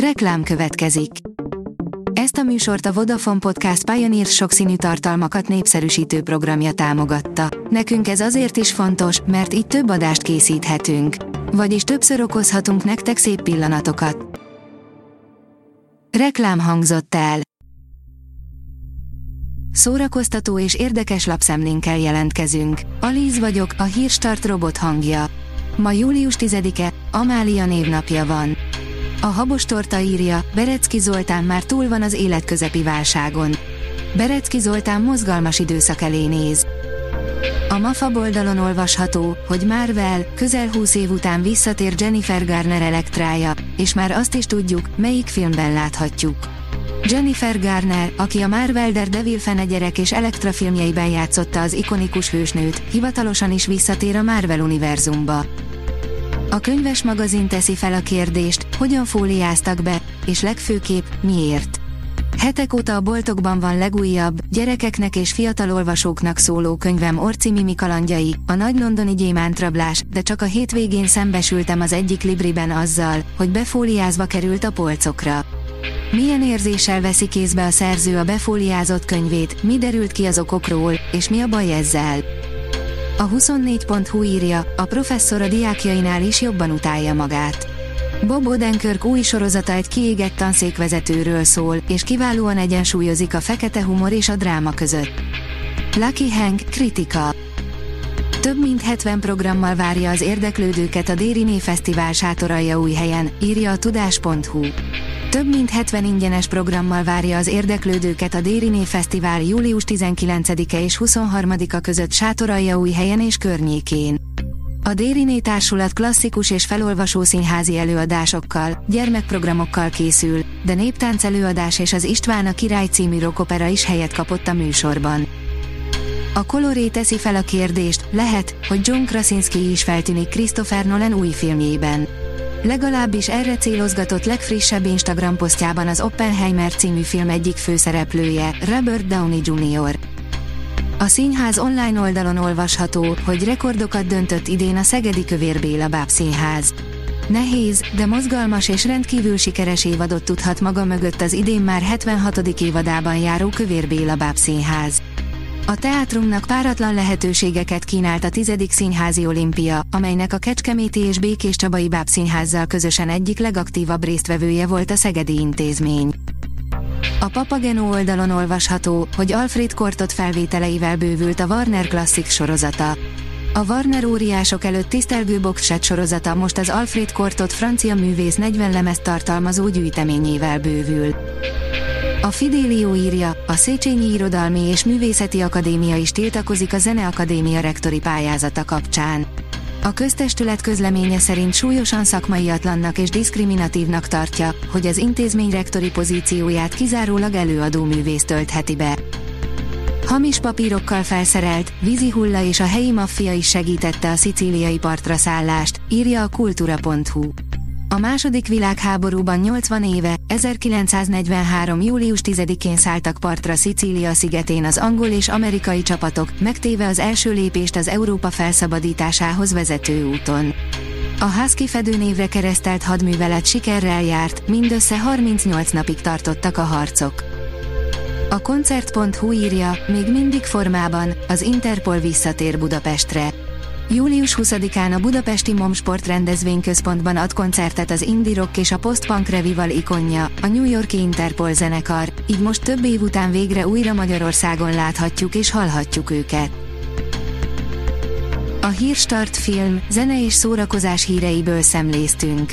Reklám következik. Ezt a műsort a Vodafone Podcast Pioneer sokszínű tartalmakat népszerűsítő programja támogatta. Nekünk ez azért is fontos, mert így több adást készíthetünk. Vagyis többször okozhatunk nektek szép pillanatokat. Reklám hangzott el. Szórakoztató és érdekes lapszemlénkkel jelentkezünk. Alíz vagyok, a hírstart robot hangja. Ma július 10-e, Amália névnapja van. A Habos Torta írja, Berecki Zoltán már túl van az életközepi válságon. Berecki Zoltán mozgalmas időszak elé néz. A MAFA oldalon olvasható, hogy Marvel közel 20 év után visszatér Jennifer Garner elektrája, és már azt is tudjuk, melyik filmben láthatjuk. Jennifer Garner, aki a Marvel Daredevil fenegyerek és Elektra filmjeiben játszotta az ikonikus hősnőt, hivatalosan is visszatér a Marvel univerzumba. A könyves magazin teszi fel a kérdést, hogyan fóliáztak be, és legfőképp, miért. Hetek óta a boltokban van legújabb, gyerekeknek és fiatal olvasóknak szóló könyvem Orci Mimi kalandjai, a nagy londoni gyémántrablás, de csak a hétvégén szembesültem az egyik libriben azzal, hogy befóliázva került a polcokra. Milyen érzéssel veszi kézbe a szerző a befóliázott könyvét, mi derült ki az okokról, és mi a baj ezzel? A 24.hu írja, a professzor a diákjainál is jobban utálja magát. Bob Odenkirk új sorozata egy kiégett tanszékvezetőről szól, és kiválóan egyensúlyozik a fekete humor és a dráma között. Lucky Hank, kritika. Több mint 70 programmal várja az érdeklődőket a Dériné Fesztivál sátoralja új helyen, írja a tudás.hu. Több mint 70 ingyenes programmal várja az érdeklődőket a Dériné Fesztivál július 19-e és 23-a között sátoralja új helyen és környékén. A Dériné Társulat klasszikus és felolvasó színházi előadásokkal, gyermekprogramokkal készül, de néptánc előadás és az István a király című rockopera is helyet kapott a műsorban. A Coloré teszi fel a kérdést, lehet, hogy John Krasinski is feltűnik Christopher Nolan új filmjében. Legalábbis erre célozgatott legfrissebb Instagram posztjában az Oppenheimer című film egyik főszereplője, Robert Downey Jr. A színház online oldalon olvasható, hogy rekordokat döntött idén a Szegedi Kövér Béla Báb Színház. Nehéz, de mozgalmas és rendkívül sikeres évadot tudhat maga mögött az idén már 76. évadában járó Kövér Béla Báb Színház. A teátrumnak páratlan lehetőségeket kínált a tizedik színházi olimpia, amelynek a Kecskeméti és Békés Csabai Báb Színházzal közösen egyik legaktívabb résztvevője volt a Szegedi Intézmény. A Papageno oldalon olvasható, hogy Alfred Kortot felvételeivel bővült a Warner Classic sorozata. A Warner óriások előtt tisztelgő boxset sorozata most az Alfred Kortot francia művész 40 lemezt tartalmazó gyűjteményével bővül. A Fidelio írja, a Széchenyi Irodalmi és Művészeti Akadémia is tiltakozik a Zeneakadémia rektori pályázata kapcsán. A köztestület közleménye szerint súlyosan szakmaiatlannak és diszkriminatívnak tartja, hogy az intézmény rektori pozícióját kizárólag előadó művész töltheti be. Hamis papírokkal felszerelt, vízihulla és a helyi maffia is segítette a szicíliai partra szállást, írja a kultúra.hu. A második világháborúban 80 éve, 1943. július 10-én szálltak partra Szicília szigetén az angol és amerikai csapatok, megtéve az első lépést az Európa felszabadításához vezető úton. A Husky fedőnévre keresztelt hadművelet sikerrel járt, mindössze 38 napig tartottak a harcok. A koncert.hu írja, még mindig formában, az Interpol visszatér Budapestre. Július 20-án a Budapesti Momsport rendezvényközpontban ad koncertet az indie rock és a post-punk revival ikonja, a New Yorki Interpol zenekar, így most több év után végre újra Magyarországon láthatjuk és hallhatjuk őket. A Hírstart film, zene és szórakozás híreiből szemléztünk.